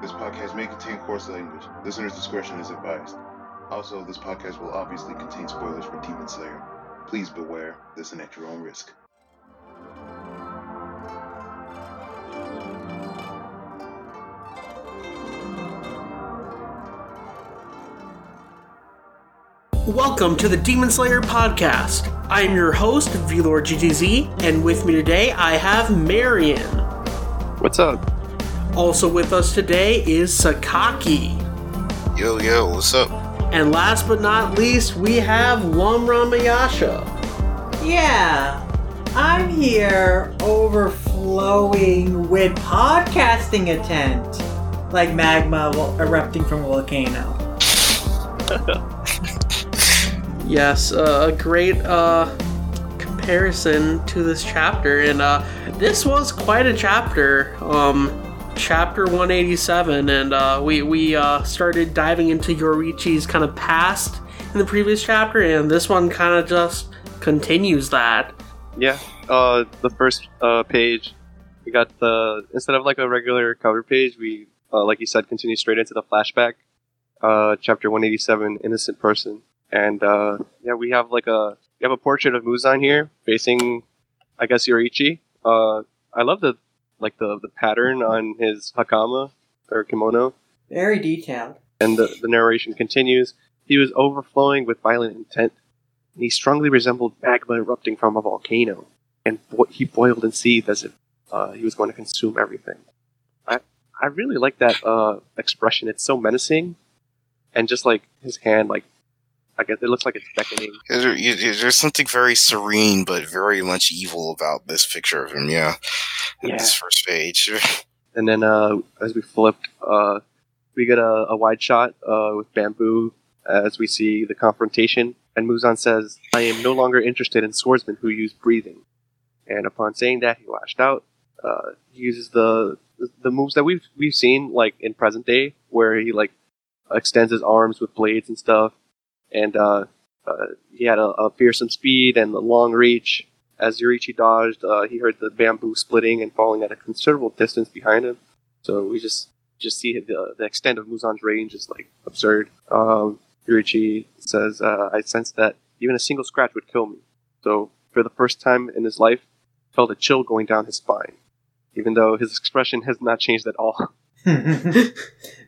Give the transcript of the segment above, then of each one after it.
This podcast may contain coarse language. Listener's discretion is advised. Also, this podcast will obviously contain spoilers for Demon Slayer. Please beware, listen at your own risk. Welcome to the Demon Slayer podcast. I am your host, Vlord GTZ, and with me today I have Marion. What's up? Also with us today is Sakaki. Yo, yo, what's up? And last but not least, we have Lum Ranmayasha. Yeah, I'm here overflowing with podcasting intent, like magma erupting from a volcano. Yes, uh, a great uh, comparison to this chapter, and uh, this was quite a chapter. Um, chapter 187, and uh, we we uh, started diving into Yoriichi's kind of past in the previous chapter, and this one kind of just continues that. Yeah, uh, the first uh, page, we got the instead of like a regular cover page, we uh, like you said, continue straight into the flashback. Uh, chapter 187, innocent person, and yeah, we have like a we have a portrait of Muzan here facing, I guess Yoriichi. I love the like the the pattern on his hakama or kimono, Very detailed. and the, the narration continues. He was overflowing with violent intent, and he strongly resembled magma erupting from a volcano, and bo- he boiled and seethed as if uh, he was going to consume everything. I I really like that uh, expression. It's so menacing, and just like his hand, like I guess it looks like it's beckoning. There- you- you- There's something very serene but very much evil about this picture of him, yeah. Yeah. This first page. And then uh, as we flipped, uh, we get a, a wide shot uh, with bamboo as we see the confrontation. And Muzan says, I am no longer interested in swordsmen who use breathing. And upon saying that, he lashed out. Uh, he uses the the moves that we've we've seen like in present day, where he like extends his arms with blades and stuff. And uh, uh, he had a, a fearsome speed and a long reach. As Yoriichi dodged, uh, he heard the bamboo splitting and falling at a considerable distance behind him. So we just just see the the extent of Muzan's range is like absurd. Um, Yoriichi says, uh, "I sense that even a single scratch would kill me." So for the first time in his life, felt a chill going down his spine, even though his expression has not changed at all.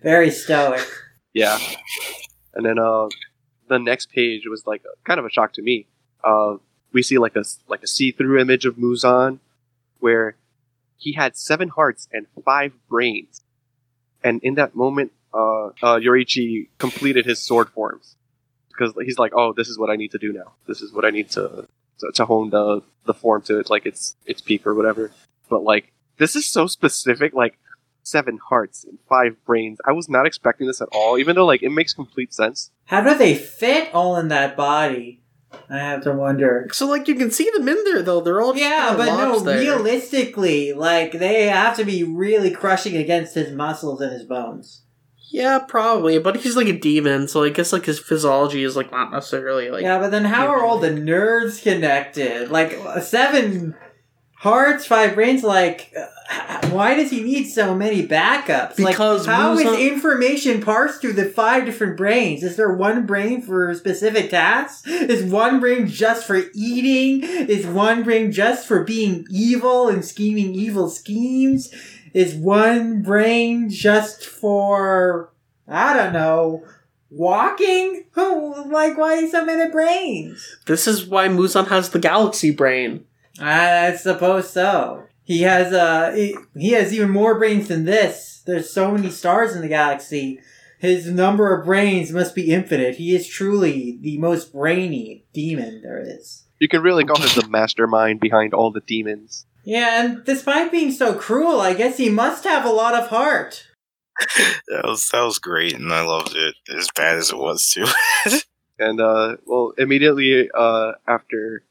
Very stoic. Yeah. And then uh, the next page was like kind of a shock to me. Uh, we see like a like a see-through image of Muzan, where he had seven hearts and five brains, and in that moment, uh, uh, Yoriichi completed his sword forms because he's like, "Oh, this is what I need to do now. This is what I need to to, to hone the the form to it, like its its peak or whatever." But like, this is so specific. Like, seven hearts and five brains. I was not expecting this at all, even though like it makes complete sense. How do they fit all in that body? I have to wonder. So, like, you can see them in there, though. They're all Yeah, kinda but no, there. realistically, like they have to be really crushing against his muscles and his bones. Yeah, probably. But he's like a demon, so I guess like his physiology is like not necessarily like. yeah, but then how are all the nerves connected? Like seven hearts, five brains. Like, uh, why does he need so many backups? Because like, how is information parsed through the five different brains? Is there one brain for specific tasks? Is one brain just for eating? Is one brain just for being evil and scheming evil schemes? Is one brain just for I don't know? Walking? Like why so many brains? This is why Muzan has the galaxy brain. I suppose so. He has uh he, he has even more brains than this. There's so many stars in the galaxy. His number of brains must be infinite. He is truly the most brainy demon there is. You can really call him the mastermind behind all the demons. Yeah, and despite being so cruel, I guess he must have a lot of heart. That was that was great, and I loved it as bad as it was too. And uh, well, immediately uh, after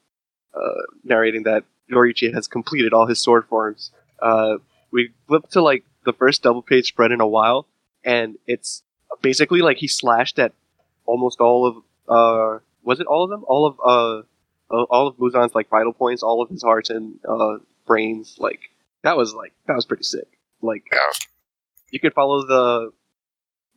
narrating that Yoriichi has completed all his sword forms, uh, we flip to like the first double page spread in a while, and it's basically like he slashed at almost all of uh, was it all of them? All of uh, uh, all of Muzan's like vital points, all of his hearts and uh, brains. Like that was like that was pretty sick. Like Yeah. you could follow the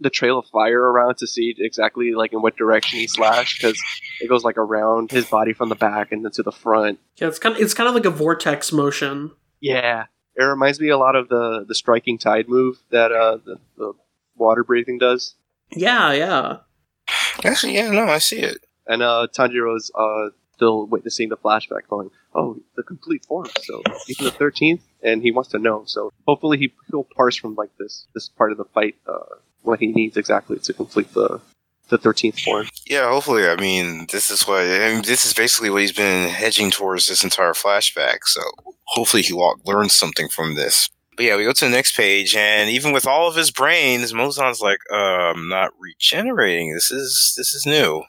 the trail of fire around to see exactly like in what direction he slashed because it goes like around his body from the back and then to the front. Yeah, it's kind of it's kind of like a vortex motion. Yeah, it reminds me a lot of the the striking tide move that uh the, the water breathing does. Yeah, yeah. Actually, yeah, no, I see it. And uh Tanjiro's uh still witnessing the flashback, going, "Oh, the complete form." So even the thirteenth, and he wants to know. So hopefully he he'll parse from like this this part of the fight uh, what he needs exactly to complete the the thirteenth form. Yeah, hopefully. I mean, this is what I mean, this is basically what he's been hedging towards this entire flashback. So hopefully he will learn something from this. But yeah, we go to the next page, and even with all of his brains, Muzan's like, uh, "I'm not regenerating. This is this is new."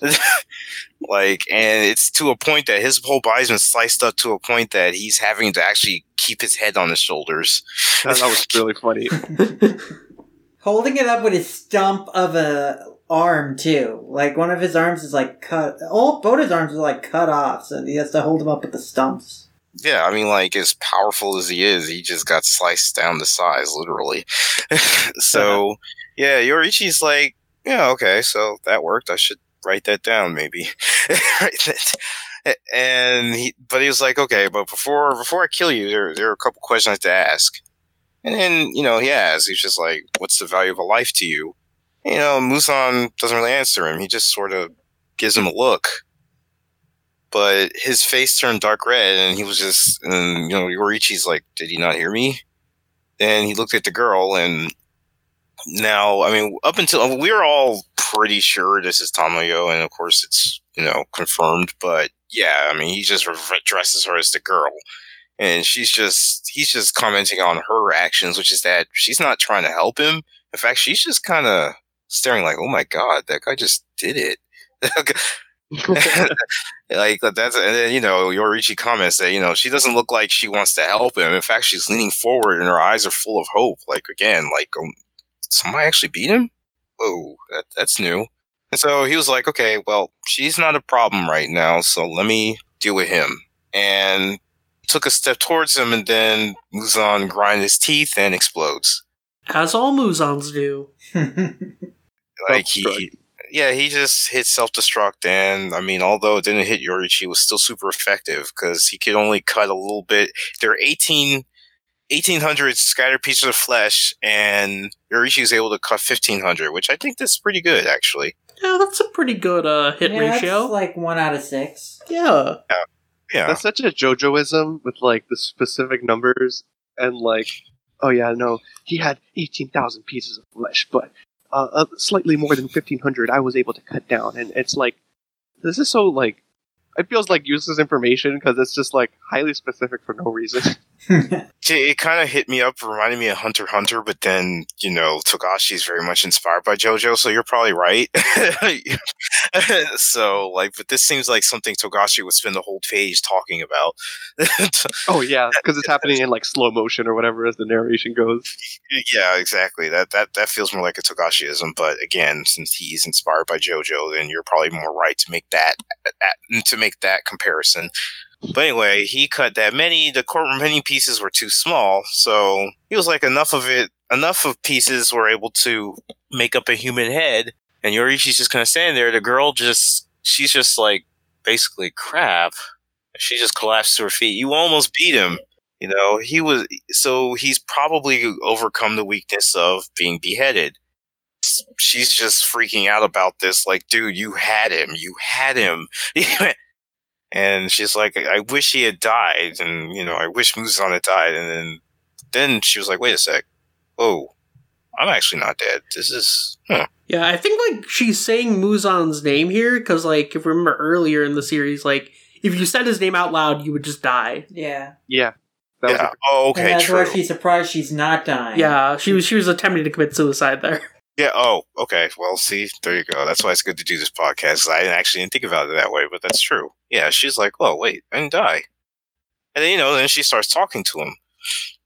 like, and it's to a point that his whole body's been sliced up to a point that he's having to actually keep his head on his shoulders. That, that was really funny. Holding it up with his stump of a arm too. Like one of his arms is like cut. All both his arms are like cut off, so he has to hold them up with the stumps. Yeah, I mean, like as powerful as he is, he just got sliced down to size, literally. so, yeah, Yoriichi's like, yeah, okay, so that worked. I should write that down, maybe. and he, but he was like, okay, but before before I kill you, there there are a couple questions I have to ask. And then you know he asks, he's just like, what's the value of a life to you? You know, Muzan doesn't really answer him. He just sort of gives him a look. But his face turned dark red and he was just and you know Yoriichi's like did he not hear me? Then he looked at the girl and now i mean up until we are all pretty sure this is Tamayo and of course it's you know confirmed. But yeah i mean he just addresses her as the girl and she's just he's just commenting on her actions which is that she's not trying to help him in fact she's just kind of staring like oh my god that guy just did it like that's and then you know Yoriichi comments that you know she doesn't look like she wants to help him. In fact, she's leaning forward and her eyes are full of hope. Like again, like um, somebody actually beat him. Whoa, that, that's new. And so he was like, okay, well, she's not a problem right now, so let me deal with him. And took a step towards him, and then Muzan grinds his teeth and explodes. As all Muzans do. like he yeah, he just hit self destruct, and I mean, although it didn't hit Yoriichi, it was still super effective because he could only cut a little bit. There are 18, 1,800 scattered pieces of flesh, and Yoriichi was able to cut 1,500, which I think that's pretty good, actually. Yeah, that's a pretty good uh, hit yeah, ratio. That's like one out of six. Yeah. Yeah. That's such a JoJoism with like the specific numbers and like, oh yeah, no, he had eighteen thousand pieces of flesh, but uh, uh, slightly more than 1500 I was able to cut down. And it's like, this is so like, it feels like useless information because it's just like highly specific for no reason. it kind of hit me up, reminded me of Hunter Hunter, but then you know Togashi is very much inspired by JoJo, so you're probably right. so like, but this seems like something Togashi would spend the whole page talking about. oh yeah, because it's happening in like slow motion or whatever as the narration goes. Yeah, exactly. That that that feels more like a Togashiism, but again, since he's inspired by JoJo, then you're probably more right to make that to make that comparison. But anyway, he cut that many. The court many pieces were too small, so he was like, enough of it, enough of pieces were able to make up a human head. And Yoriichi's just kind of standing there. The girl just, she's just like, basically crap. She just collapsed to her feet. You almost beat him. You know, he was, so he's probably overcome the weakness of being beheaded. She's just freaking out about this. Like, dude, you had him. You had him. And she's like, I wish he had died. And, you know, I wish Muzan had died. And then, then she was like, wait a sec. Oh, I'm actually not dead. This is, huh. Yeah, I think, like, she's saying Muzan's name here because, like, if you remember earlier in the series, like, if you said his name out loud, you would just die. Yeah. Yeah. That yeah. oh, okay. And that's true. why she's surprised she's not dying. Yeah, she was she was attempting to commit suicide there. Yeah. Oh, okay. Well, see, there you go. That's why it's good to do this podcast. I actually didn't think about it that way, but that's true. Yeah. She's like, "Oh, wait, I didn't die," and then you know, then she starts talking to him,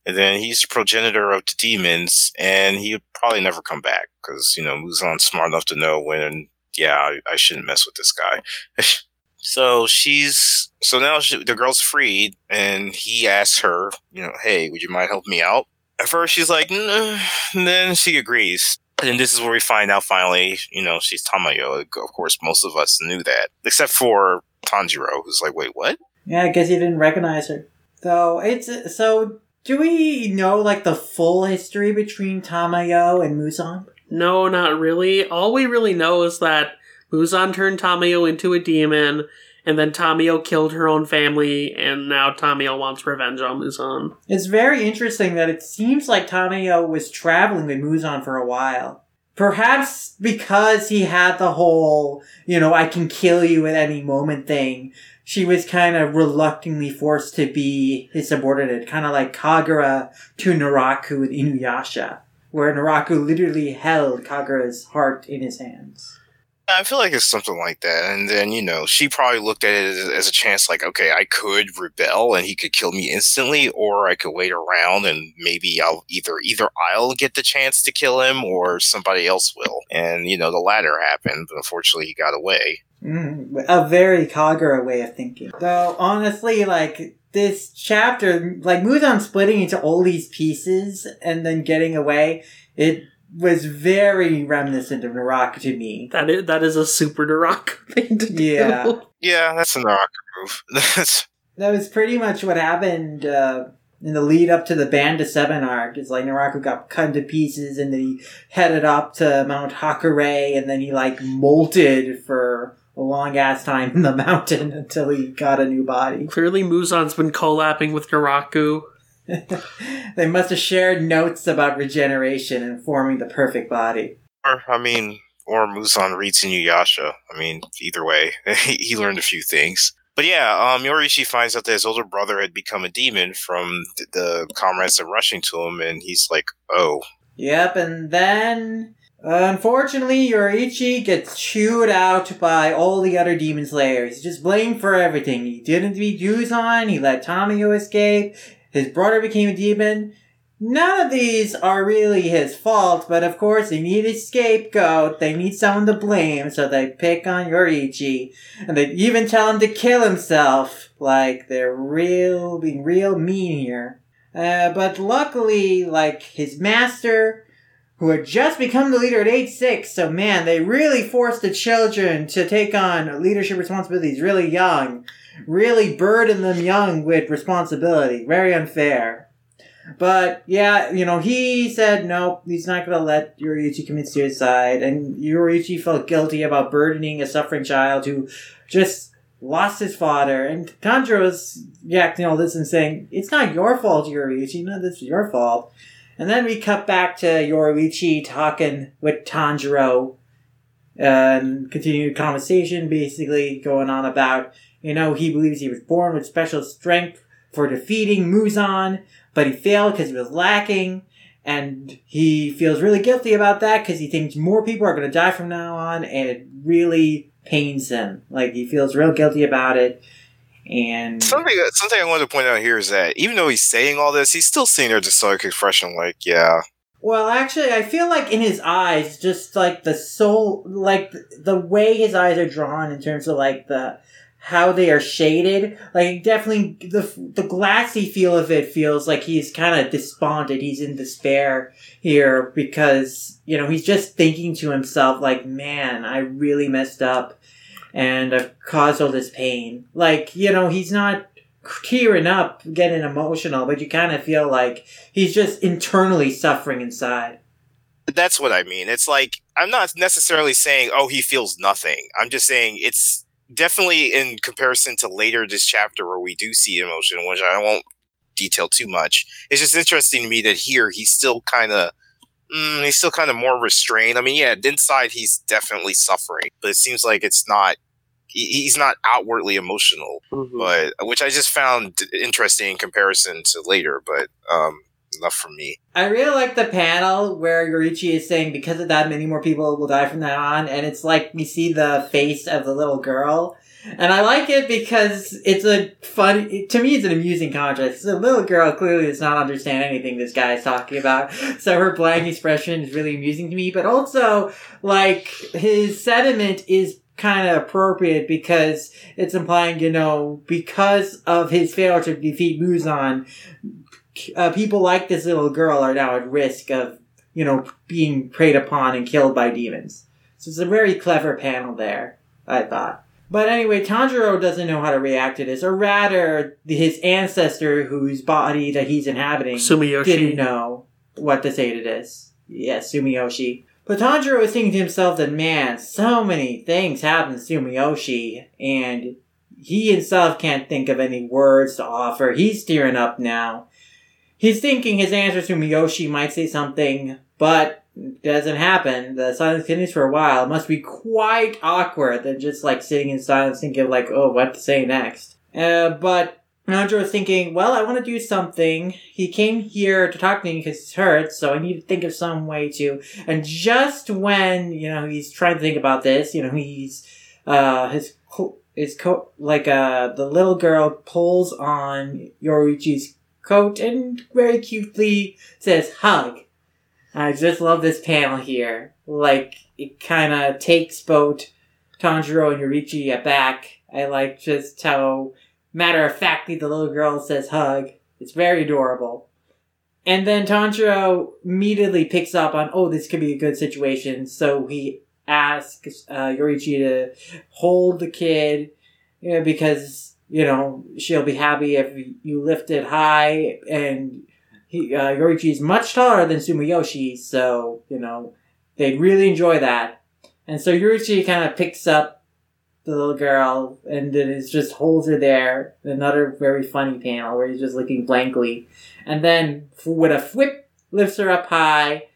and then he's the progenitor of the demons, and he would probably never come back because you know Muzan's smart enough to know when. Yeah, I, I shouldn't mess with this guy. so she's so now she, the girl's freed, and he asks her, you know, hey, would you mind helping me out? at first she's like, "Nah," and then she agrees. And this is where we find out finally, you know, she's Tamayo. Of course, most of us knew that, except for Tanjiro, who's like, wait, what? Yeah, I guess he didn't recognize her. So it's so. Do we know like the full history between Tamayo and Muzan? No, not really. All we really know is that Muzan turned Tamayo into a demon, and then Tamayo killed her own family, and now Tamayo wants revenge on Muzan. It's very interesting that it seems like Tamayo was traveling with Muzan for a while. Perhaps because he had the whole, you know, I can kill you at any moment thing, she was kind of reluctantly forced to be his subordinate, kind of like Kagura to Naraku in Inuyasha, where Naraku literally held Kagura's heart in his hands. I feel like it's something like that. And then, you know, she probably looked at it as, as, a chance like, okay, I could rebel and he could kill me instantly, or I could wait around and maybe I'll either, either I'll get the chance to kill him or somebody else will. And, you know, the latter happened, but unfortunately he got away. Mm, a very Kagura way of thinking. Though, honestly, like, this chapter, like, Muzan splitting into all these pieces and then getting away, it was very reminiscent of Naraku to me. That is, that is a super Naraku thing to do. Yeah. Yeah, that's a Naraku move. that's that was pretty much what happened uh, in the lead up to the Band of Seven arc. It's like Naraku got cut into pieces and then he headed up to Mount Hakurei and then he like molted for a long ass time in the mountain until he got a new body. Clearly Muzan's been collabing with Naraku. they must have shared notes about regeneration and forming the perfect body. Or, I mean, or Muzan reads Inuyasha. I mean, either way, he learned a few things. But yeah, um, finds out that his older brother had become a demon from th- the comrades that rushing to him, and he's like, oh. Yep, and then uh, unfortunately, Yoriichi gets chewed out by all the other demon slayers. He's just blamed for everything. He didn't beat Muzan, he let Tamayo escape, his brother became a demon. None of these are really his fault, but of course they need a scapegoat. They need someone to blame, so they pick on Yoriichi. And they even tell him to kill himself. Like, they're real, being real mean here. Uh, but luckily, like, his master, who had just become the leader at age six, so man, they really forced the children to take on leadership responsibilities really young really burden them young with responsibility. Very unfair. But yeah, you know, he said no, he's not to let Yoriichi commit suicide, and Yoriichi felt guilty about burdening a suffering child who just lost his father. And Tanjiro's reacting all this and saying, "It's not your fault, Yoriichi. No, this is your fault." And then we cut back to Yoriichi talking with Tanjiro uh, and continued conversation, basically going on about you know, he believes he was born with special strength for defeating Muzan, but he failed because he was lacking. And he feels really guilty about that because he thinks more people are going to die from now on, and it really pains him. Like, he feels real guilty about it. And something, something I wanted to point out here is that even though he's saying all this, he's still seeing their stoic expression, like, yeah, well, actually, I feel like in his eyes, just like the soul, like the way his eyes are drawn in terms of like the how they are shaded. Like definitely the the glassy feel of it feels like he's kind of despondent. He's in despair here because you know he's just thinking to himself like, "Man, I really messed up, and I've caused all this pain." Like you know he's not tearing up, getting emotional, but you kind of feel like he's just internally suffering inside. That's what I mean. It's like I'm not necessarily saying, "Oh, he feels nothing." I'm just saying it's definitely in comparison to later this chapter where we do see emotion, which I won't detail too much. It's just interesting to me that here he's still kind of. Mm, he's still kind of more restrained. I mean, yeah, inside he's definitely suffering, but it seems like it's not he's not outwardly emotional, mm-hmm. but which I just found interesting in comparison to later. But um, enough for me. I really like the panel where Yoriichi is saying because of that, many more people will die from now on, and it's like we see the face of the little girl. And I like it because it's a fun, to me, it's an amusing contrast. The little girl clearly does not understand anything this guy is talking about. So her blank expression is really amusing to me, but also, like, his sentiment is kind of appropriate because it's implying, you know, because of his failure to defeat Muzan, uh, people like this little girl are now at risk of, you know, being preyed upon and killed by demons. So it's a very clever panel there, I thought. But anyway, Tanjiro doesn't know how to react to this, or rather, his ancestor, whose body that he's inhabiting, Sumiyoshi. didn't know what to say to this. Yes, Sumiyoshi. But Tanjiro was thinking to himself that, man, so many things happen to Sumiyoshi, and he himself can't think of any words to offer. He's tearing up now. He's thinking his answer to Miyoshi might say something, but doesn't happen. The silence continues for a while. It must be quite awkward than just like sitting in silence thinking like, oh, what to say next. Uh, but Tanjiro was thinking, well, I want to do something. He came here to talk to me because he's hurt, so I need to think of some way to. And just when, you know, he's trying to think about this, you know, he's, uh, his, co- his coat, like, uh, the little girl pulls on Yoriichi's coat and very cutely says, hug. I just love this panel here. Like, it kind of takes both Tanjiro and Yoriichi aback. I like just how matter of factly the little girl says hug. It's very adorable. And then Tanjiro immediately picks up on, oh, this could be a good situation. So he asks uh, Yoriichi to hold the kid you know, because, you know, she'll be happy if you lift it high. And he, uh, Yoriichi is much taller than Sumiyoshi, so, you know, they'd really enjoy that. And so Yoriichi kind of picks up the little girl and then it just holds her there. Another very funny panel where he's just looking blankly. And then with a whip, lifts her up high.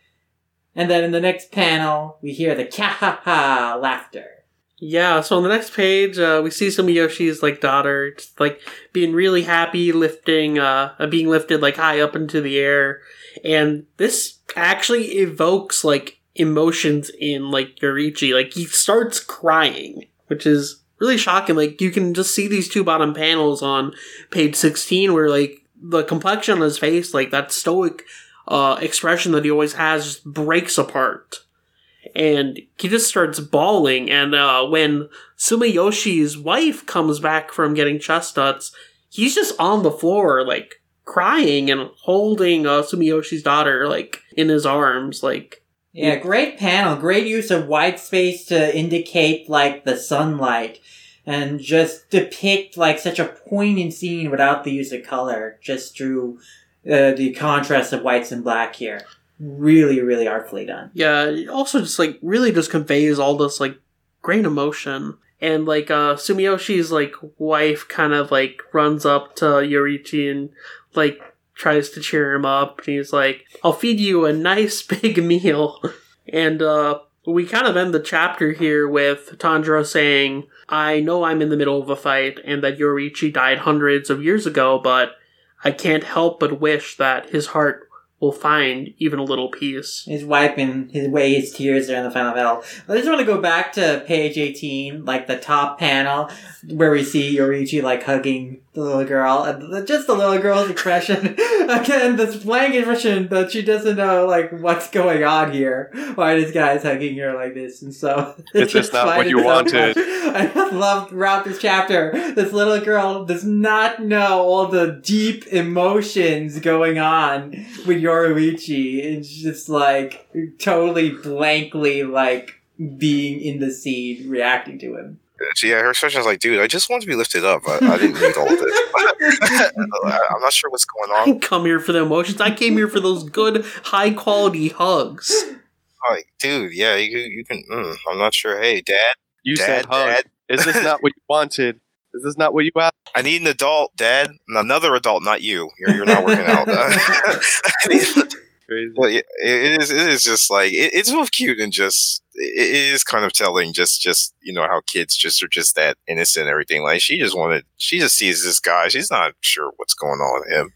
And then in the next panel, we hear the ka-ha-ha laughter. Yeah, so on the next page, uh, we see Sumiyoshi's like daughter just like being really happy, lifting, uh, being lifted like high up into the air, and this actually evokes like emotions in like Yoriichi. Like he starts crying, which is really shocking. Like you can just see these two bottom panels on page sixteen, where like the complexion on his face, like that stoic uh, expression that he always has, just breaks apart and he just starts bawling. And uh, when Sumiyoshi's wife comes back from getting chestnuts, he's just on the floor, like crying and holding uh, Sumiyoshi's daughter, like in his arms, like. Yeah, great panel. Great use of white space to indicate like the sunlight and just depict like such a poignant scene without the use of color, just through uh, the contrast of whites and black here. Really, really artfully done. Yeah, it also just like really just conveys all this like great emotion. And like uh Sumiyoshi's like wife kind of like runs up to Yoriichi and like tries to cheer him up. And he's like, I'll feed you a nice big meal. And uh we kind of end the chapter here with Tanjiro saying, I know I'm in the middle of a fight and that Yoriichi died hundreds of years ago, but I can't help but wish that his heart will find even a little peace. He's wiping his away his tears there in the final battle. I just want to go back to page 18, like the top panel, where we see Yoriichi like hugging the little girl, uh, and the- just the little girl's expression. Again, this blank expression that she doesn't know like what's going on here. Why this guy's hugging her like this, and so It's just not what you wanted. I just love throughout this chapter, this little girl does not know all the deep emotions going on with Yoriichi. It's just like totally blankly like being in the scene, reacting to him. So, yeah, her expression is like, dude, I just want to be lifted up. I, I didn't need all of this. I'm not sure what's going I on. didn't come here for the emotions. I came here for those good, high quality hugs. Like, dude, yeah, you, you can. Mm, I'm not sure. Hey, dad, You dad, said hug. dad. Is this not what you wanted? Is this not what you asked? I need an adult, dad. Another adult, not you. You're, you're not working out. I need- Crazy. Well, yeah, it is. It is just like it, it's both cute and just it is kind of telling. Just, just you know how kids just are just that innocent and everything. Like she just wanted, she just sees this guy. She's not sure what's going on with him.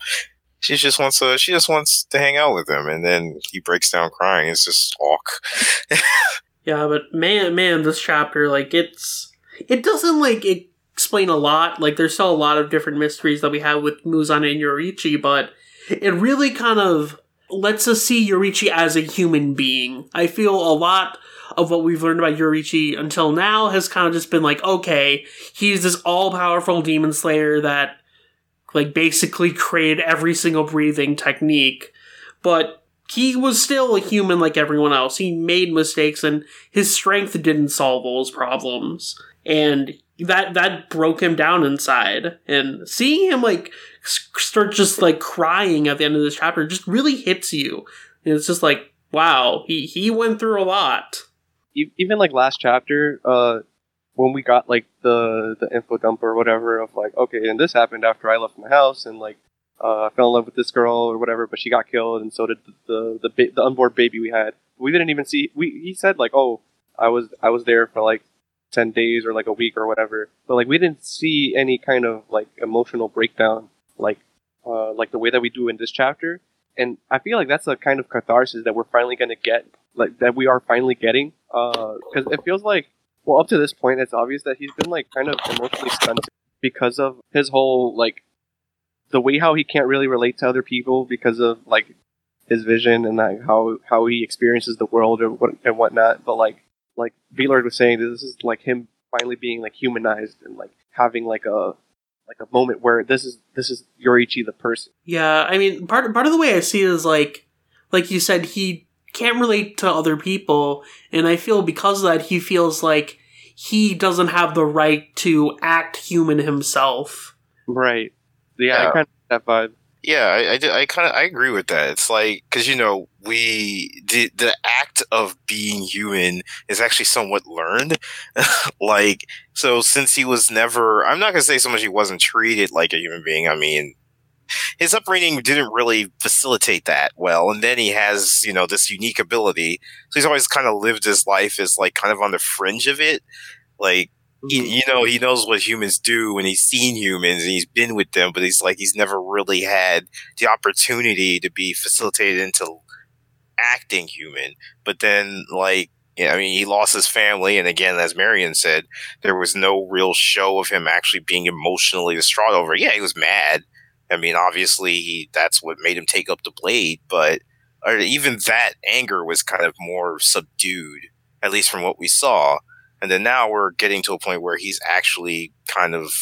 She just wants to. She just wants to hang out with him, and then he breaks down crying. It's just awk. Yeah, but man, man, this chapter, like, it's. It doesn't, like, explain a lot. Like, there's still a lot of different mysteries that we have with Muzan and Yoriichi, but it really kind of lets us see Yoriichi as a human being. I feel a lot of what we've learned about Yoriichi until now has kind of just been like, okay, he's this all powerful demon slayer that like basically created every single breathing technique, but he was still a human like everyone else. He made mistakes and his strength didn't solve those problems. And that that broke him down inside. And seeing him like start just like crying at the end of this chapter just really hits you. And it's just like, wow, he he went through a lot. Even like last chapter, uh, when we got like the the info dump or whatever of like, okay, and this happened after I left my house, and like uh, I fell in love with this girl or whatever, but she got killed, and so did the the the, the unborn baby we had. We didn't even see. We he said like, oh, I was I was there for like ten days or like a week or whatever, but like we didn't see any kind of like emotional breakdown like uh, like the way that we do in this chapter. And I feel like that's a kind of catharsis that we're finally gonna get, like that we are finally getting, uh, because it feels like well up to this point it's obvious that he's been like kind of emotionally stunted because of his whole like the way how he can't really relate to other people because of like his vision and like how how he experiences the world or what and whatnot. But like like V-Lord was saying, this is like him finally being like humanized and like having like a like a moment where this is this is Yoriichi the person. Yeah, I mean, part part of the way I see it is like, like you said, he can't relate to other people, and I feel because of that, he feels like he doesn't have the right to act human himself. Right. Yeah, I Yeah. kind of that vibe. Yeah, I, I, I kind of I agree with that. It's like because you know we the the act of being human is actually somewhat learned. like so, since he was never, I'm not gonna say so much he wasn't treated like a human being. I mean, his upbringing didn't really facilitate that well, and then he has you know this unique ability. So he's always kind of lived his life as like kind of on the fringe of it, like he, mm-hmm. you know, he knows what humans do and he's seen humans and he's been with them, but he's like, he's never really had the opportunity to be facilitated into acting human. But then, like, I mean, he lost his family. And again, as Marion said, there was no real show of him actually being emotionally distraught over it. Yeah, he was mad. I mean, obviously, he, that's what made him take up the blade, but even that anger was kind of more subdued, at least from what we saw. And then now we're getting to a point where he's actually kind of,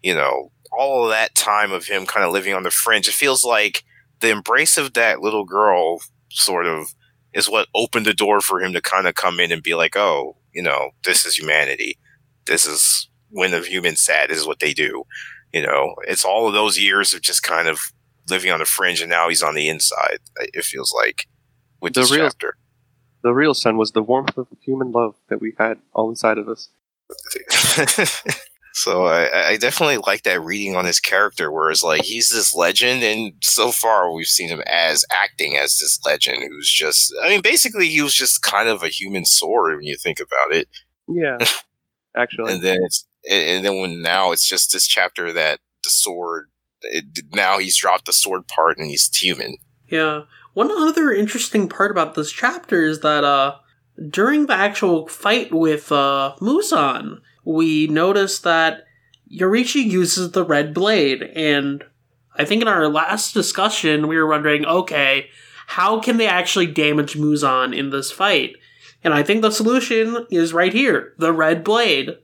you know, all of that time of him kind of living on the fringe. It feels like the embrace of that little girl sort of is what opened the door for him to kind of come in and be like, oh, you know, this is humanity. This is when the humans sad. This is what they do. You know, it's all of those years of just kind of living on the fringe, and now he's on the inside. It feels like with The this real- chapter. The real sun was the warmth of human love that we had all inside of us. so I, I definitely like that reading on his character, whereas like he's this legend, and so far we've seen him as acting as this legend who's just. I mean, basically, he was just kind of a human sword when you think about it, Yeah, actually. and then it's and then when now it's just this chapter that the sword. It, now he's dropped the sword part and he's human. Yeah. One other interesting part about this chapter is that uh during the actual fight with uh Muzan, we noticed that Yoriichi uses the red blade and I think in our last discussion we were wondering, okay, how can they actually damage Muzan in this fight? And I think the solution is right here, the red blade.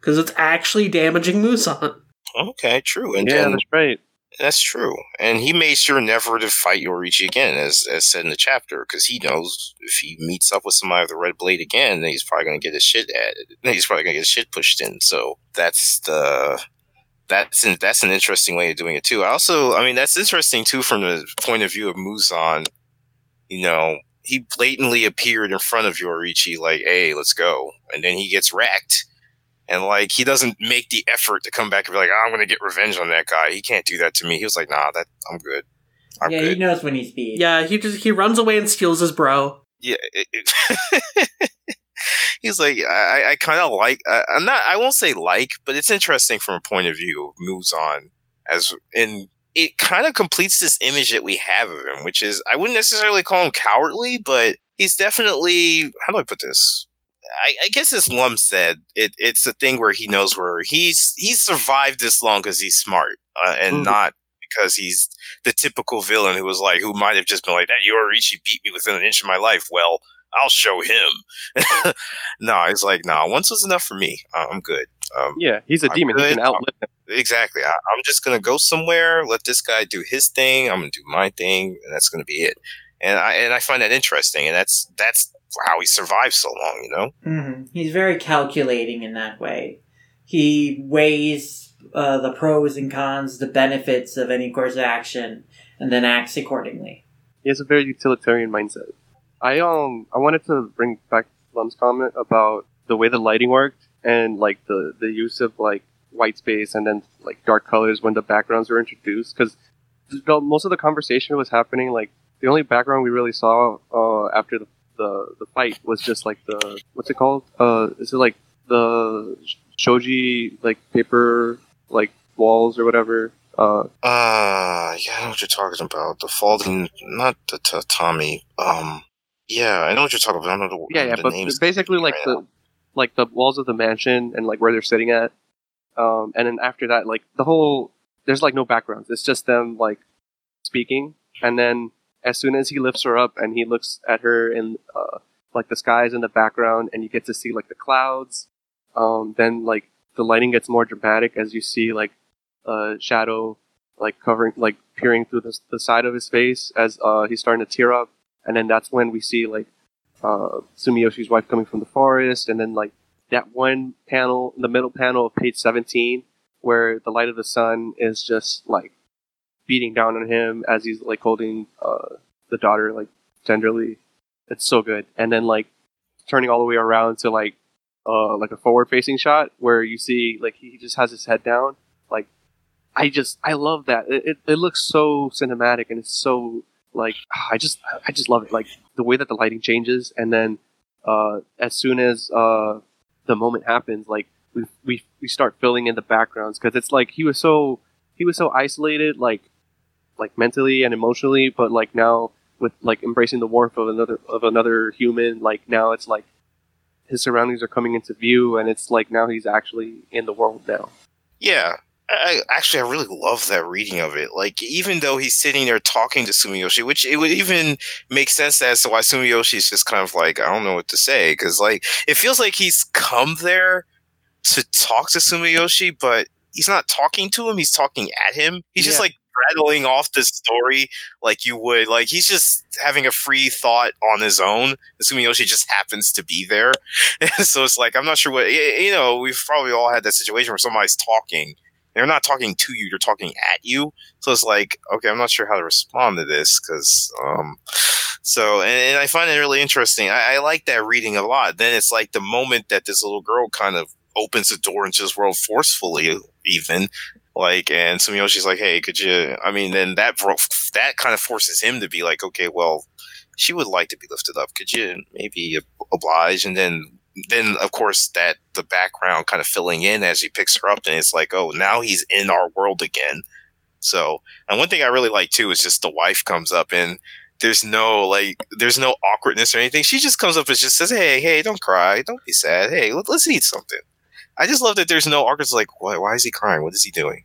Because it's actually damaging Muzan. Okay, true, and yeah, that's right. That's true, and he made sure never to fight Yoriichi again, as as said in the chapter, because he knows if he meets up with somebody with a red blade again, then he's probably gonna get his shit at. He's probably gonna get his shit pushed in. So that's the that's an, that's an interesting way of doing it too. I also, I mean, that's interesting too from the point of view of Muzan. You know, he blatantly appeared in front of Yoriichi, like, "Hey, let's go," and then he gets wrecked. And like he doesn't make the effort to come back and be like, oh, I'm gonna get revenge on that guy. He can't do that to me. He was like, Nah, that I'm good. I'm yeah, good. he knows when he's beat. Yeah, he just he runs away and steals his bro. yeah. It, it He's like, I, I kind of like. I, I'm not. I won't say like, but it's interesting from a point of view. Moves on as in it kind of completes this image that we have of him, which is I wouldn't necessarily call him cowardly, but he's definitely. How do I put this? I, I guess as Lum said, it, it's a thing where he knows where he's he's survived this long because he's smart uh, and Mhm. not because he's the typical villain who was like who might have just been like that. Yoriichi beat me within an inch of my life. Well, I'll show him. no, he's like, nah, once was enough for me. Uh, I'm good. Um, Yeah, he's a I'm demon. He can outlive him. exactly. I, I'm just gonna go somewhere, let this guy do his thing. I'm gonna do my thing, and that's gonna be it. And I and I find that interesting, and that's that's how he survived so long. You know. hmm He's very calculating in that way. He weighs uh, the pros and cons, the benefits of any course of action, and then acts accordingly. He has a very utilitarian mindset. I um I wanted to bring back Lum's comment about the way the lighting worked and like the the use of like white space and then like dark colors when the backgrounds were introduced because most of the conversation was happening like the only background we really saw uh, after the, the the fight was just like the what's it called uh is it like the shoji like paper like walls or whatever uh Uh, yeah, I know what you're talking about. The folding, not the tatami. Um, yeah, I know what you're talking about. I don't know the, yeah yeah the but basically like right the like the walls of the mansion and like where they're sitting at um and then after that like the whole there's like no backgrounds it's just them like speaking and then as soon as he lifts her up and he looks at her in uh like the skies in the background and you get to see like the clouds um then like the lighting gets more dramatic as you see like uh shadow like covering like peering through the, the side of his face as uh he's starting to tear up. And then that's when we see like uh, Sumiyoshi's wife coming from the forest, and then like that one panel, the middle panel of page 17, where the light of the sun is just like beating down on him as he's like holding uh, the daughter like tenderly. It's so good. And then like turning all the way around to like uh, like a forward facing shot where you see like he just has his head down. Like I just I love that. It, it, it looks so cinematic and it's so like I just I just love it. Like the way that the lighting changes, and then uh, as soon as uh, the moment happens, like we we we start filling in the backgrounds because it's like he was so he was so isolated, like like mentally and emotionally, but like now with like embracing the warmth of another of another human, like now it's like his surroundings are coming into view, and it's like now he's actually in the world now. Yeah. I, I- actually, I really love that reading of it. Like, even though he's sitting there talking to Sumiyoshi, which it would even make sense as to why Sumiyoshi is just kind of like, I don't know what to say. Because, like, it feels like he's come there to talk to Sumiyoshi, but he's not talking to him. He's talking at him. He's just like rattling off this story like you would. Like, he's just having a free thought on his own. Sumiyoshi just happens to be there. so it's like, I'm not sure what, you know, we've probably all had that situation where somebody's talking they're not talking to you they're talking at you so it's like okay i'm not sure how to respond to this because um so and, and i find it really interesting I, I like that reading a lot then it's like the moment that this little girl kind of opens the door into this world forcefully even like and sumiyoshi's like hey could you i mean then that bro- that kind of forces him to be like okay well she would like to be lifted up. Could you maybe oblige? And then then of course that the background kind of filling in as he picks her up and it's like oh now he's in our world again. So and one thing i really like too is just the wife comes up and there's no like there's no awkwardness or anything. She just comes up and just says hey hey don't cry. Don't be sad. Hey let, us eat something. I just love that there's no awkwardness like why, why is he crying? What is he doing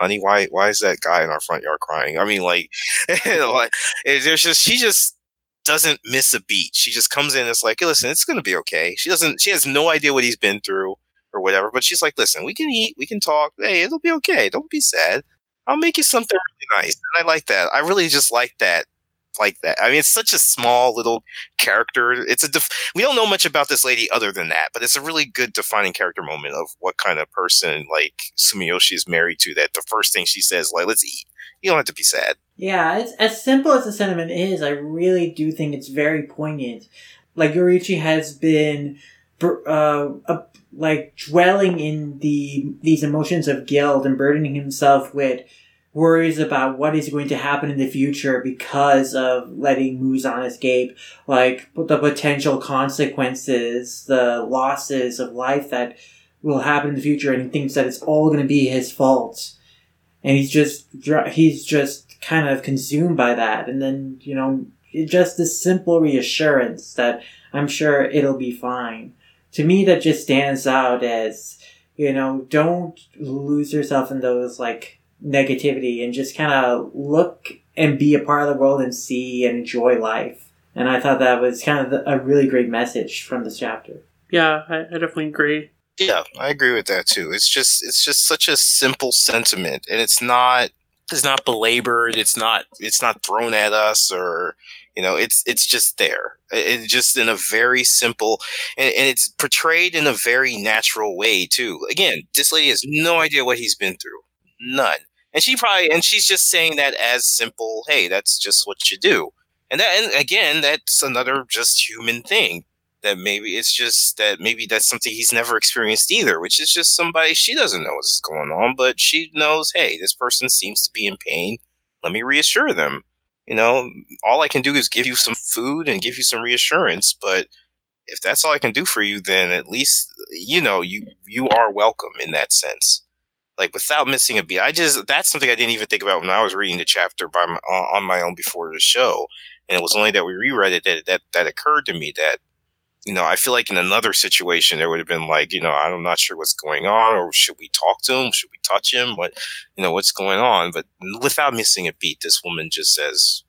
honey why why is that guy in our front yard crying i mean like, like there's just she just doesn't miss a beat. She just comes in and it's like, hey, listen, it's gonna be okay. She doesn't she has no idea what he's been through or whatever, but she's like, listen, we can eat, we can talk, hey, it'll be okay. Don't be sad. I'll make you something really nice. And I like that. I really just like that like that. I mean, it's such a small little character. It's a def- we don't know much about this lady other than that, but it's a really good defining character moment of what kind of person like Sumiyoshi is married to. That the first thing she says, like, "Let's eat." You don't have to be sad. Yeah, it's as simple as the sentiment is. I really do think it's very poignant. Like Yoriichi has been, uh, uh, like dwelling in the these emotions of guilt and burdening himself with worries about what is going to happen in the future because of letting Muzan escape, like the potential consequences, the losses of life that will happen in the future, and he thinks that it's all going to be his fault. And he's just he's just kind of consumed by that. And then you know just this simple reassurance that i'm sure it'll be fine. To me that just stands out as you know don't lose yourself in those like negativity and just kind of look and be a part of the world and see and enjoy life and i thought that was kind of the, a really great message from this chapter Yeah, I, I definitely agree. Yeah, I agree with that too. It's just it's just such a simple sentiment, and it's not it's not belabored. It's not it's not thrown at us or you know it's it's just there. It's just in a very simple and, and it's portrayed in a very natural way too. Again, this lady has no idea what he's been through, none, and she probably and she's just saying that as simple. Hey, that's just what you do, and that and again that's another just human thing that maybe it's just that maybe that's something he's never experienced either, which is just somebody she doesn't know what's going on, but she knows, hey, this person seems to be in pain. Let me reassure them. You know, all I can do is give you some food and give you some reassurance, but if that's all I can do for you, then at least you know you you are welcome in that sense. Like without missing a beat, I just that's something I didn't even think about when I was reading the chapter by my, on my own before the show, and it was only that we reread it that that that occurred to me that you know, I feel like in another situation there would have been like, you know, I'm not sure what's going on, or should we talk to him? Should we touch him? What, you know, what's going on? But without missing a beat, this woman just says,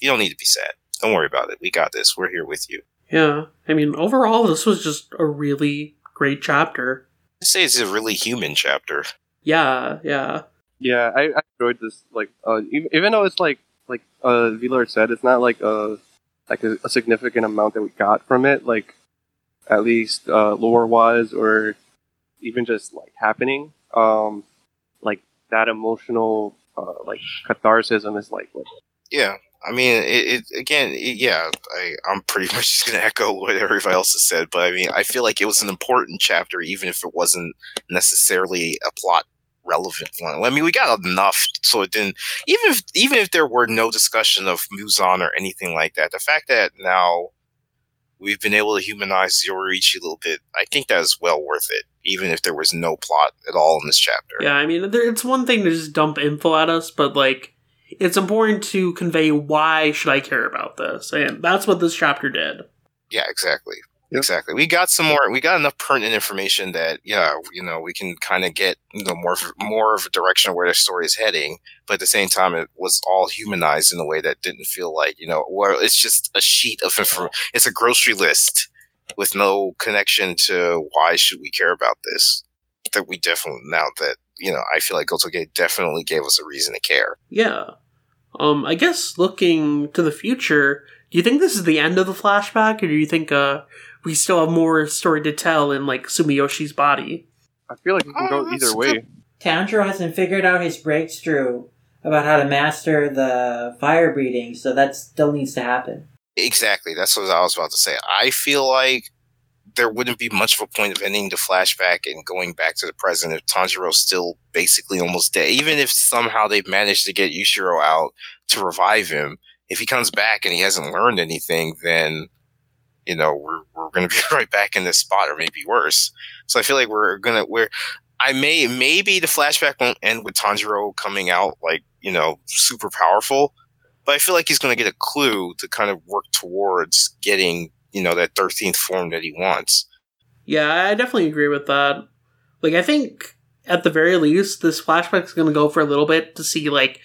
"You don't need to be sad. Don't worry about it. We got this. We're here with you." Yeah, I mean, overall, this was just a really great chapter. I say it's a really human chapter. Yeah, yeah, Yeah, I, I enjoyed this. Like, uh, even, even though it's like like uh, Villard said, it's not like a like a, a significant amount that we got from it. Like, at least uh, lore wise, or even just like happening. Um, like that emotional uh, like catharsis is like what Yeah, I mean, it, it again. It, yeah, I, I'm pretty much just gonna echo what everybody else has said, but I mean, I feel like it was an important chapter, even if it wasn't necessarily a plot relevant one. I mean, we got enough so it didn't. Even if even if there were no discussion of Muzan or anything like that, the fact that now we've been able to humanize Yoriichi a little bit, I think that is well worth it. Even if there was no plot at all in this chapter. yeah. I mean, it's one thing to just dump info at us, but like, it's important to convey why should I care about this, and that's what this chapter did. Yeah, exactly. Yep. Exactly. We got some more. We got enough pertinent information that yeah, you know, we can kind of get you know more more of a direction of where the story is heading. But at the same time, it was all humanized in a way that didn't feel like you know, well, it's just a sheet of info. It's a grocery list with no connection to why should we care about this. That we definitely now that you know, I feel like Gotoge definitely gave us a reason to care. Yeah. Um, I guess looking to the future, do you think this is the end of the flashback, or do you think uh we still have more story to tell in like Sumiyoshi's body? I feel like it can Oh, go that's either way. good- Tanjiro hasn't figured out his breakthrough about how to master the fire breathing, so that still needs to happen. Exactly. That's what I was about to say. I feel like there wouldn't be much of a point of ending the flashback and going back to the present if Tanjiro's still basically almost dead. Even if somehow they've managed to get Yushiro out to revive him, if he comes back and he hasn't learned anything, then you know we're we're gonna be right back in this spot, or maybe worse. So I feel like we're gonna we're I may maybe the flashback won't end with Tanjiro coming out like you know super powerful, but I feel like he's going to get a clue to kind of work towards getting you know that thirteenth form that he wants. Yeah, I definitely agree with that. Like, I think at the very least, this flashback is going to go for a little bit to see like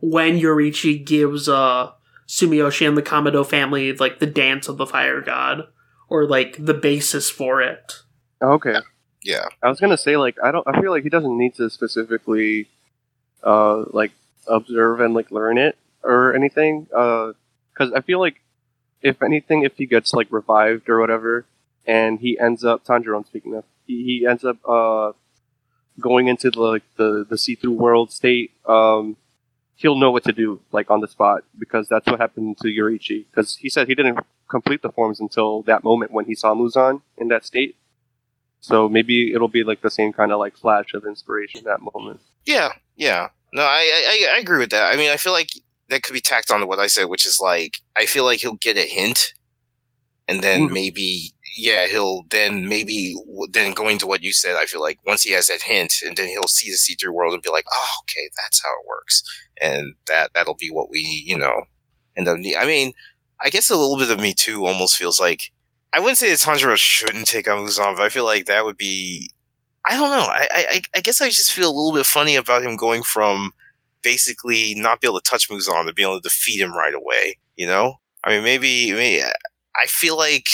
when Yoriichi gives uh Sumiyoshi and the Kamado family like the dance of the fire god, or like the basis for it. Okay. Yeah, I was gonna say like I don't. I feel like he doesn't need to specifically, uh, like observe and like learn it or anything. Uh, because I feel like if anything, if he gets like revived or whatever, and he ends up Tanjiro, speaking of, he, he ends up uh going into the like the the see through world state. Um, he'll know what to do like on the spot because that's what happened to Yoriichi. Because he said he didn't complete the forms until that moment when he saw Muzan in that state. So maybe it'll be like the same kind of like flash of inspiration that moment. yeah, yeah. No, I, I I agree with that. I mean, I feel like that could be tacked on to what I said, which is like I feel like he'll get a hint, and then Mhm. maybe yeah, he'll then maybe then going to what you said. I feel like once he has that hint, and then he'll see the see through world and be like, oh, okay, that's how it works, and that that'll be what we you know end up. need- I mean, I guess a little bit of me too almost feels like I wouldn't say that Tanjiro shouldn't take on Muzan, but I feel like that would be. I don't know. I, I I guess I just feel a little bit funny about him going from basically not be able to touch Muzan to be able to defeat him right away. You know, I mean, maybe, maybe I feel like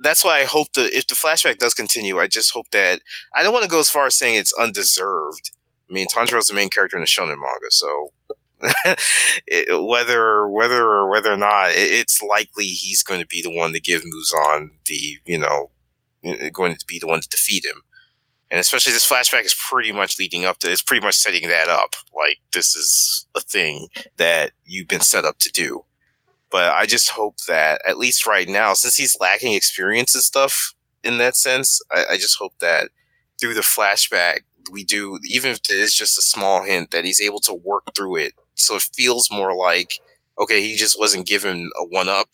that's why I hope that if the flashback does continue, I just hope that I don't want to go as far as saying it's undeserved. I mean, Tanjiro is the main character in the shonen manga, so it, whether whether or whether or not it, it's likely he's going to be the one to give Muzan the you know going to be the one to defeat him. And especially this flashback is pretty much leading up to it's pretty much setting that up. Like this is a thing that you've been set up to do. But I just hope that at least right now, since he's lacking experience and stuff in that sense, I, I just hope that through the flashback we do, even if it is just a small hint, that he's able to work through it so it feels more like okay, he just wasn't given a one up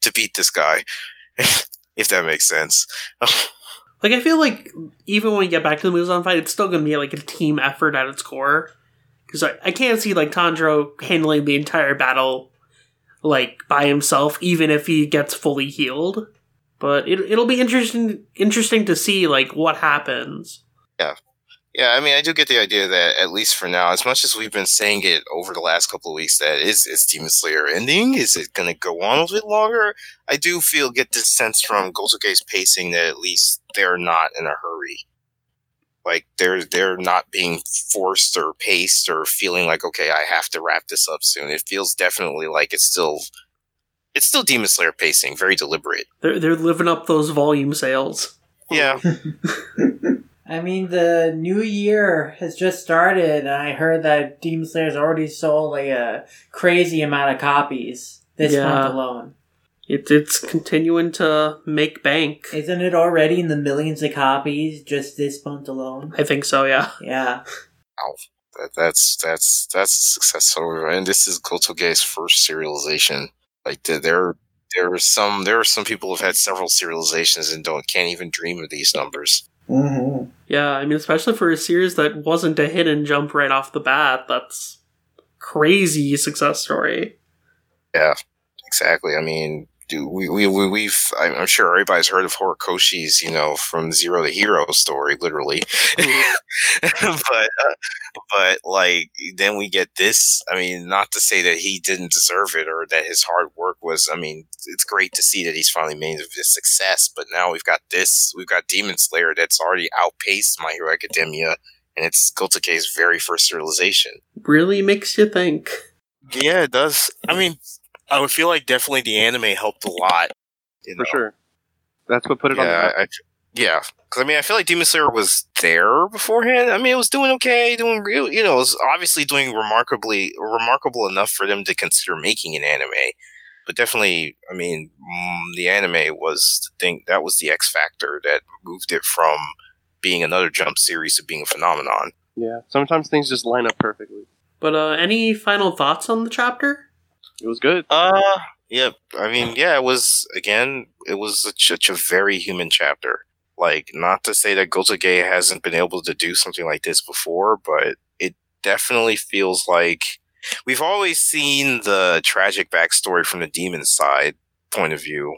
to beat this guy, if that makes sense. like I feel like even when we get back to the Muzan fight, it's still gonna be like a team effort at its core. Because I, I can't see like Tanjiro handling the entire battle like by himself, even if he gets fully healed. But it, it'll be interesting interesting to see like what happens. Yeah, yeah, I mean, I do get the idea that at least for now, as much as we've been saying it over the last couple of weeks, that is is Demon Slayer ending? Is it going to go on a little bit longer? I do feel get this sense from Gotoge's pacing that at least they're not in a hurry. Like they're they're not being forced or paced or feeling like okay, I have to wrap this up soon. It feels definitely like it's still it's still Demon Slayer pacing, very deliberate. They're they're living up those volume sales. Yeah. I mean, the new year has just started, and I heard that Demon Slayer's already sold like a crazy amount of copies this Yeah. month alone. It's it's continuing to make bank. Isn't it already in the millions of copies just this month alone? I think so. Yeah. Yeah. that, that's that's that's a success story, and this is Gotoge's first serialization. Like the- there, there are some there are some people who've had several serializations and don't can't even dream of these numbers. Mm-hmm. Yeah, I mean, especially for a series that wasn't a hit and jump right off the bat, that's crazy success story. Yeah, exactly. I mean, do we we, we we've I'm I'm sure everybody's heard of Horikoshi's you know from zero to hero story, literally. but uh, but like then we get this. I mean, not to say that he didn't deserve it or that his hard work was. I mean, it's great to see that he's finally made a success. But now we've got this. We've got Demon Slayer that's already outpaced My Hero Academia, and it's Gotoge's very first realization. Really makes you think. Yeah, it does. I mean, I would feel like definitely the anime helped a lot. You for sure. That's what put it on the Yeah, map. I, I, yeah. Because I mean, I feel like Demon Slayer was there beforehand. I mean, it was doing okay, doing real. You know, it was obviously doing remarkably remarkable enough for them to consider making an anime. But definitely, I mean, mm, the anime was the thing that was the X factor that moved it from being another jump series to being a phenomenon. Yeah, sometimes things just line up perfectly. But uh, any final thoughts on the chapter? It was good. Uh, yeah. I mean, yeah, it was again. It was such a very human chapter. Like, not to say that Gotoge hasn't been able to do something like this before, but it definitely feels like we've always seen the tragic backstory from the demon side point of view.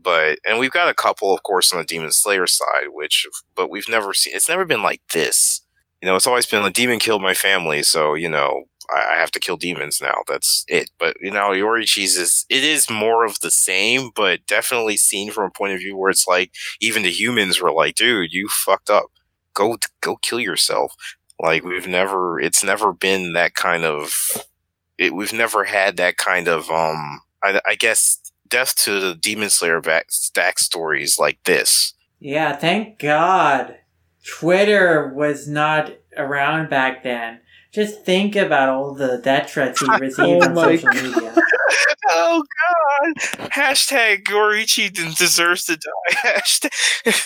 But and we've got a couple, of course, on the Demon Slayer side, which but we've never seen. It's never been like this. You know, it's always been a demon killed my family, so you know I, I have to kill demons now. That's it. But you know, Yoriichi's is it is more of the same, but definitely seen from a point of view where it's like even the humans were like, "Dude, you fucked up. Go go kill yourself." Like we've never, it's never been that kind of. It, we've never had that kind of. Um, I, I guess death to the Demon Slayer back stack stories like this. Yeah, thank God Twitter was not around back then. Just think about all the death threats he oh received Oh on my social media. Oh God! Hashtag Gorichi deserves to die. Hashtag.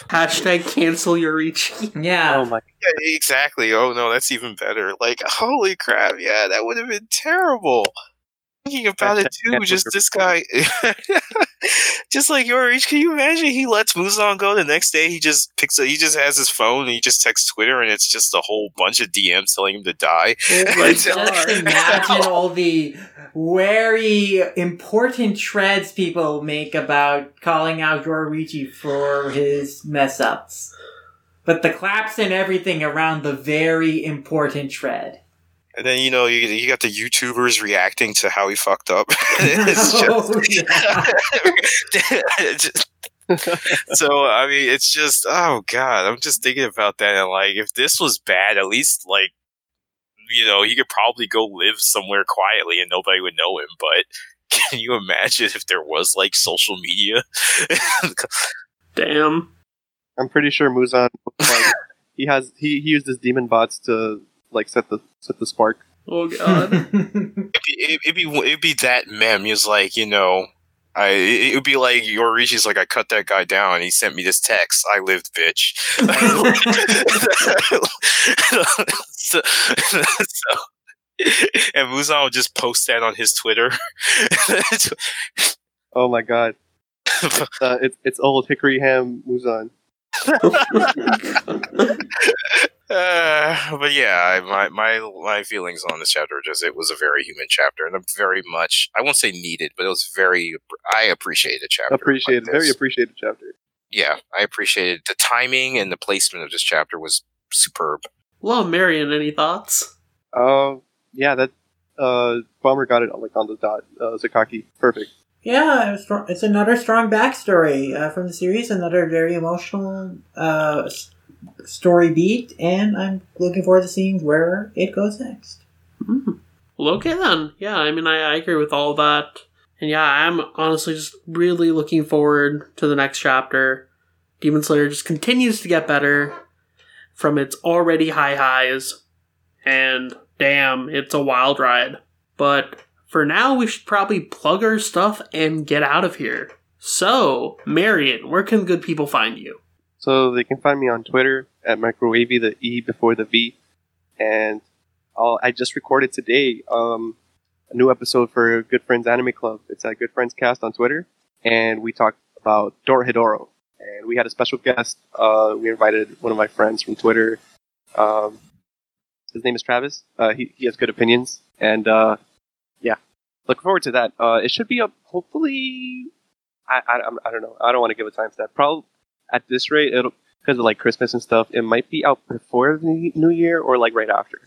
Hashtag cancel Yoriichi. Yeah. Oh my! Yeah, exactly. Oh no, that's even better. Like, holy crap! Yeah, that would have been terrible. Thinking about it too, just this guy, just like Yorich. Can you imagine? He lets Muzan go. The next day, he just picks. up He just has his phone and he just texts Twitter, and it's just a whole bunch of DMs telling him to die. Oh my Just god. Just imagine all the very important shreds people make about calling out Yoriichi for his mess ups. But the claps and everything around the very important shred. And then you know you you got the YouTubers reacting to how he fucked up. it's just, Oh, just- so I mean, it's just oh god, I'm just thinking about that and like if this was bad, at least like you know he could probably go live somewhere quietly and nobody would know him. But can you imagine if there was like social media? Damn. I'm pretty sure Muzan like he has he, he used his demon bots to like set the set the spark. Oh god. it'd, be, it'd be it'd be that mem. He was like, you know, I it would be like Yoriichi's like, I cut that guy down. He sent me this text. I lived, bitch. so, so, and Muzan would just post that on his Twitter. Oh my god. Uh, it's it's old Hickory Ham Muzan. Uh, but yeah, my my my feelings on this chapter are just it was a very human chapter, and I'm very much I won't say needed, but it was very I appreciated a chapter. Appreciated, like very appreciated chapter. Yeah, I appreciated the timing and the placement of this chapter was superb. Well, Marion, any thoughts? Uh, yeah, that uh, Bomber got it like on the dot. Uh, Sakaki, perfect. Yeah, it was stro- it's another strong backstory uh, from the series, another very emotional uh, s- story beat, and I'm looking forward to seeing where it goes next. Hmm. Well, okay then. Yeah, I mean, I, I agree with all that. And yeah, I'm honestly just really looking forward to the next chapter. Demon Slayer just continues to get better from its already high highs. And damn, it's a wild ride. But for now, we should probably plug our stuff and get out of here. So, Marion, where can good people find you? So they can find me on Twitter at microwavy, the E before the V, and I'll, I just recorded today um, a new episode for Good Friends Anime Club. It's at Good Friends Cast on Twitter, and we talked about Dorohedoro, and we had a special guest. Uh, we invited one of my friends from Twitter. Um, his name is Travis. Uh, he he has good opinions, and uh, yeah, looking forward to that. Uh, it should be up hopefully. I, I, I don't know. I don't want to give a time timestamp. Probably at this rate, it'll because of like Christmas and stuff. It might be out before the New Year or like right after.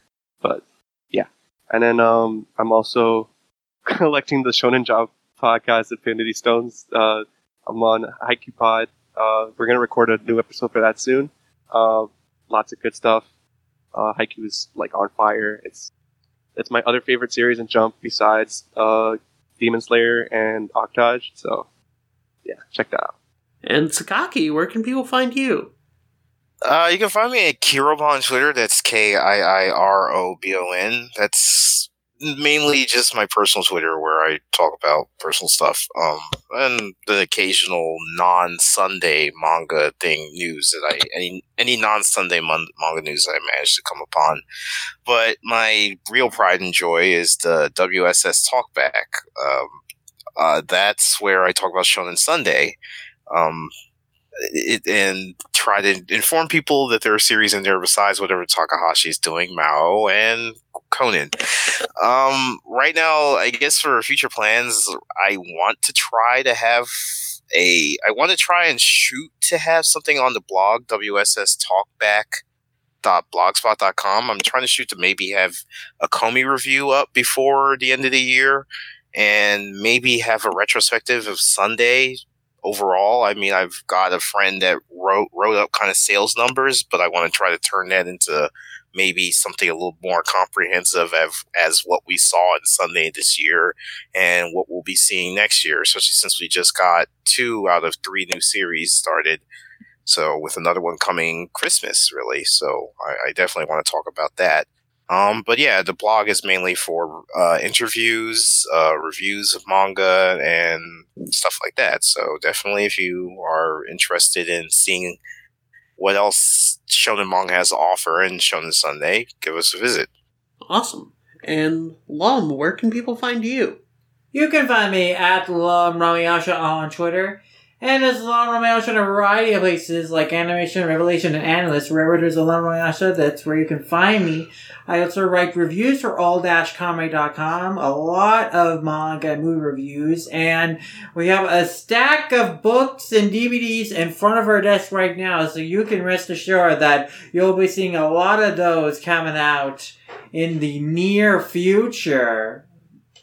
But yeah, and then um, I'm also collecting the Shonen Job podcast, Infinity Stones. Uh, I'm on Haikyuu Pod. Uh, we're gonna record a new episode for that soon. Uh, lots of good stuff. Uh, Haikyuu is like on fire. It's it's my other favorite series in Jump besides uh, Demon Slayer and Act-Age. So yeah, check that out. And Sakaki, where can people find you? Uh, you can find me at Kirobo on Twitter. That's K I I R O B O N. That's mainly just my personal Twitter where I talk about personal stuff. Um, and the occasional non-Sunday manga thing news that I any any non-Sunday mon- manga news that I managed to come upon. But my real pride and joy is the WSS Talkback. Um, uh, that's where I talk about Shonen Sunday. Um, it, and try to inform people that there are series in there besides whatever Takahashi is doing, Mao and Conan. Um, right now, I guess for future plans, I want to try to have a. I want to try and shoot to have something on the blog WSS Talkback blogspot.com i'm trying to shoot to maybe have a Komi review up before the end of the year and maybe have a retrospective of sunday overall. I mean, I've got a friend that wrote wrote up kind of sales numbers, but I want to try to turn that into maybe something a little more comprehensive as, as what we saw in Sunday this year and what we'll be seeing next year, especially since we just got two out of three new series started. So with another one coming Christmas, really. So I, I definitely want to talk about that. Um, but yeah, the blog is mainly for uh, interviews, uh, reviews of manga, and stuff like that. So definitely, if you are interested in seeing what else Shonen Manga has to offer in Shonen Sunday, give us a visit. Awesome. And Lum, where can people find you? You can find me at Lum Ranmayasha on Twitter. And as Lum Ranmayasha in a variety of places like Animation, Revelation, and Analyst. Wherever there's a Lum Ranmayasha, that's where you can find me. I also write reviews for all-comic.com, a lot of manga and movie reviews, and we have a stack of books and DVDs in front of our desk right now, so you can rest assured that you'll be seeing a lot of those coming out in the near future.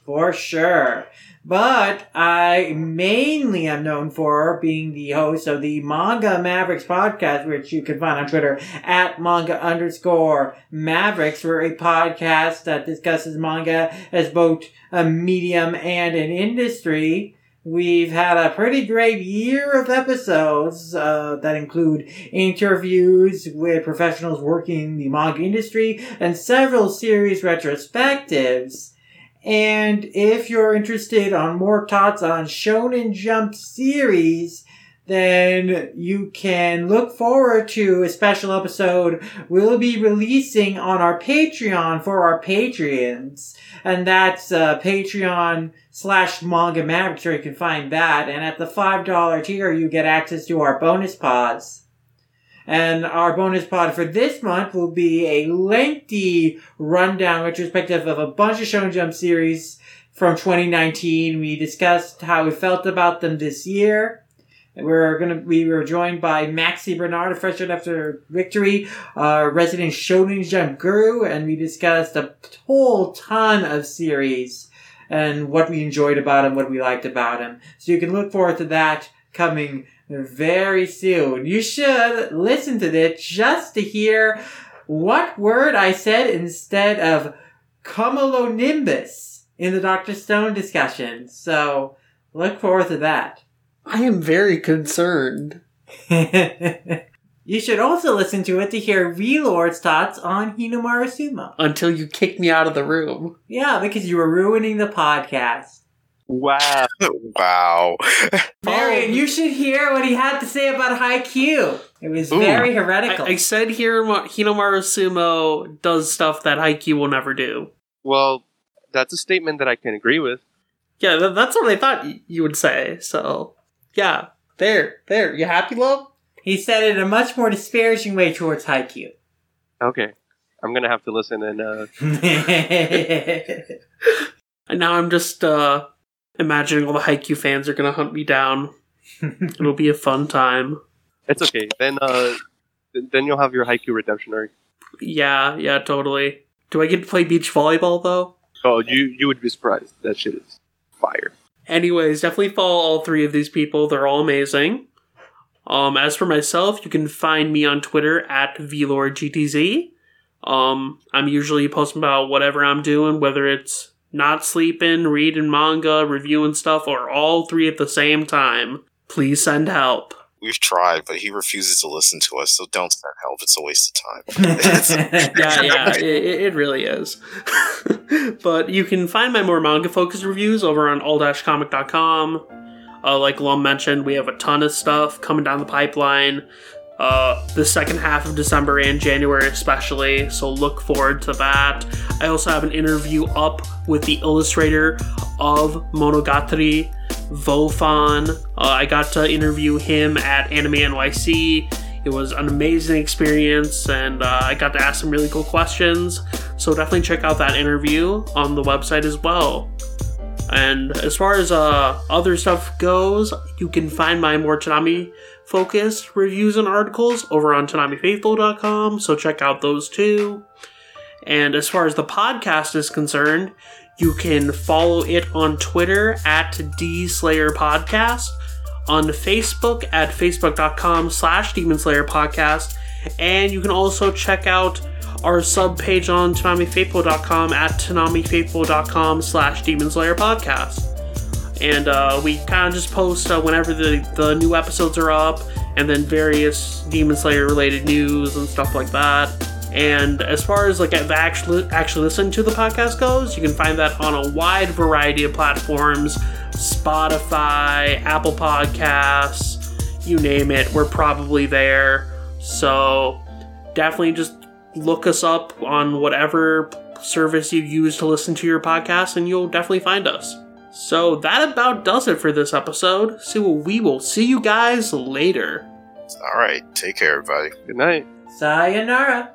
For sure. But I mainly am known for being the host of the Manga Mavericks podcast, which you can find on Twitter at manga underscore Mavericks. We're a podcast that discusses manga as both a medium and an industry. We've had a pretty great year of episodes uh, that include interviews with professionals working in the manga industry and several series retrospectives. And if you're interested on more thoughts on Shonen Jump series, then you can look forward to a special episode we'll be releasing on our Patreon for our Patreons. And that's uh, Patreon slash Manga Mavericks where you can find that. And at the $5 tier, you get access to our bonus pods. And our bonus pod for this month will be a lengthy rundown retrospective of a bunch of Shonen Jump series from 2019. We discussed how we felt about them this year. We're gonna we were joined by Maxi Bernard, a freshman after victory, uh, resident Shonen Jump guru, and we discussed a whole ton of series and what we enjoyed about him, what we liked about him. So you can look forward to that coming very soon. You should listen to this just to hear what word I said instead of cumulonimbus in the Dr. Stone discussion. So look forward to that. I am very concerned. you should also listen to it to hear Relord's thoughts on Hinomaru Sumo. Until you kick me out of the room. Yeah, because you were ruining the podcast. Wow. wow. Marion, you should hear what he had to say about Haikyuu. It was Ooh. very heretical. I, I said here Hinomaru Sumo does stuff that Haikyuu will never do. Well, that's a statement that I can agree with. Yeah, th- that's what I thought y- you would say. So, yeah, there, there. You happy, love? he said it in a much more disparaging way towards Haikyuu. Okay. I'm gonna have to listen and uh And now I'm just uh imagining all the Haikyuu fans are gonna hunt me down. It'll be a fun time. it's okay. Then uh then you'll have your Haikyuu redemption arc. Yeah, yeah, totally. Do I get to play beach volleyball though? Oh, you you would be surprised. That shit is fire. Anyways, definitely follow all three of these people. They're all amazing. Um, as for myself, you can find me on Twitter at VLordGTZ. Um, I'm usually posting about whatever I'm doing, whether it's not sleeping, reading manga, reviewing stuff, or all three at the same time. Please send help. We've tried, but he refuses to listen to us, so don't send help. It's a waste of time. yeah, yeah, it, it it really is. but you can find my more manga focused reviews over on all-comic.com. Uh, like Lum mentioned, we have a ton of stuff coming down the pipeline. Uh, the second half of December and January, especially. So look forward to that. I also have an interview up with the illustrator of Monogatari, Vofan. Uh, I got to interview him at Anime NYC. It was an amazing experience, and uh, I got to ask some really cool questions. So definitely check out that interview on the website as well. And as far as uh, other stuff goes, you can find my more Tanami focused reviews and articles over on TanamiFaithful.com, so check out those too. And as far as the podcast is concerned, you can follow it on Twitter at DSlayer Podcast, on Facebook at facebook.com slash Podcast, and you can also check out our sub page on TanamiFaithful.com at TanamiFaithful.com slash Podcast. And uh, we kind of just post uh, whenever the, the new episodes are up, and then various Demon Slayer related news and stuff like that. And as far as like actually actually listening to the podcast goes, you can find that on a wide variety of platforms: Spotify, Apple Podcasts, you name it. We're probably there. So definitely just look us up on whatever service you use to listen to your podcast, and you'll definitely find us. So that about does it for this episode. So we will see you guys later. All right. Take care, everybody. Good night. Sayonara.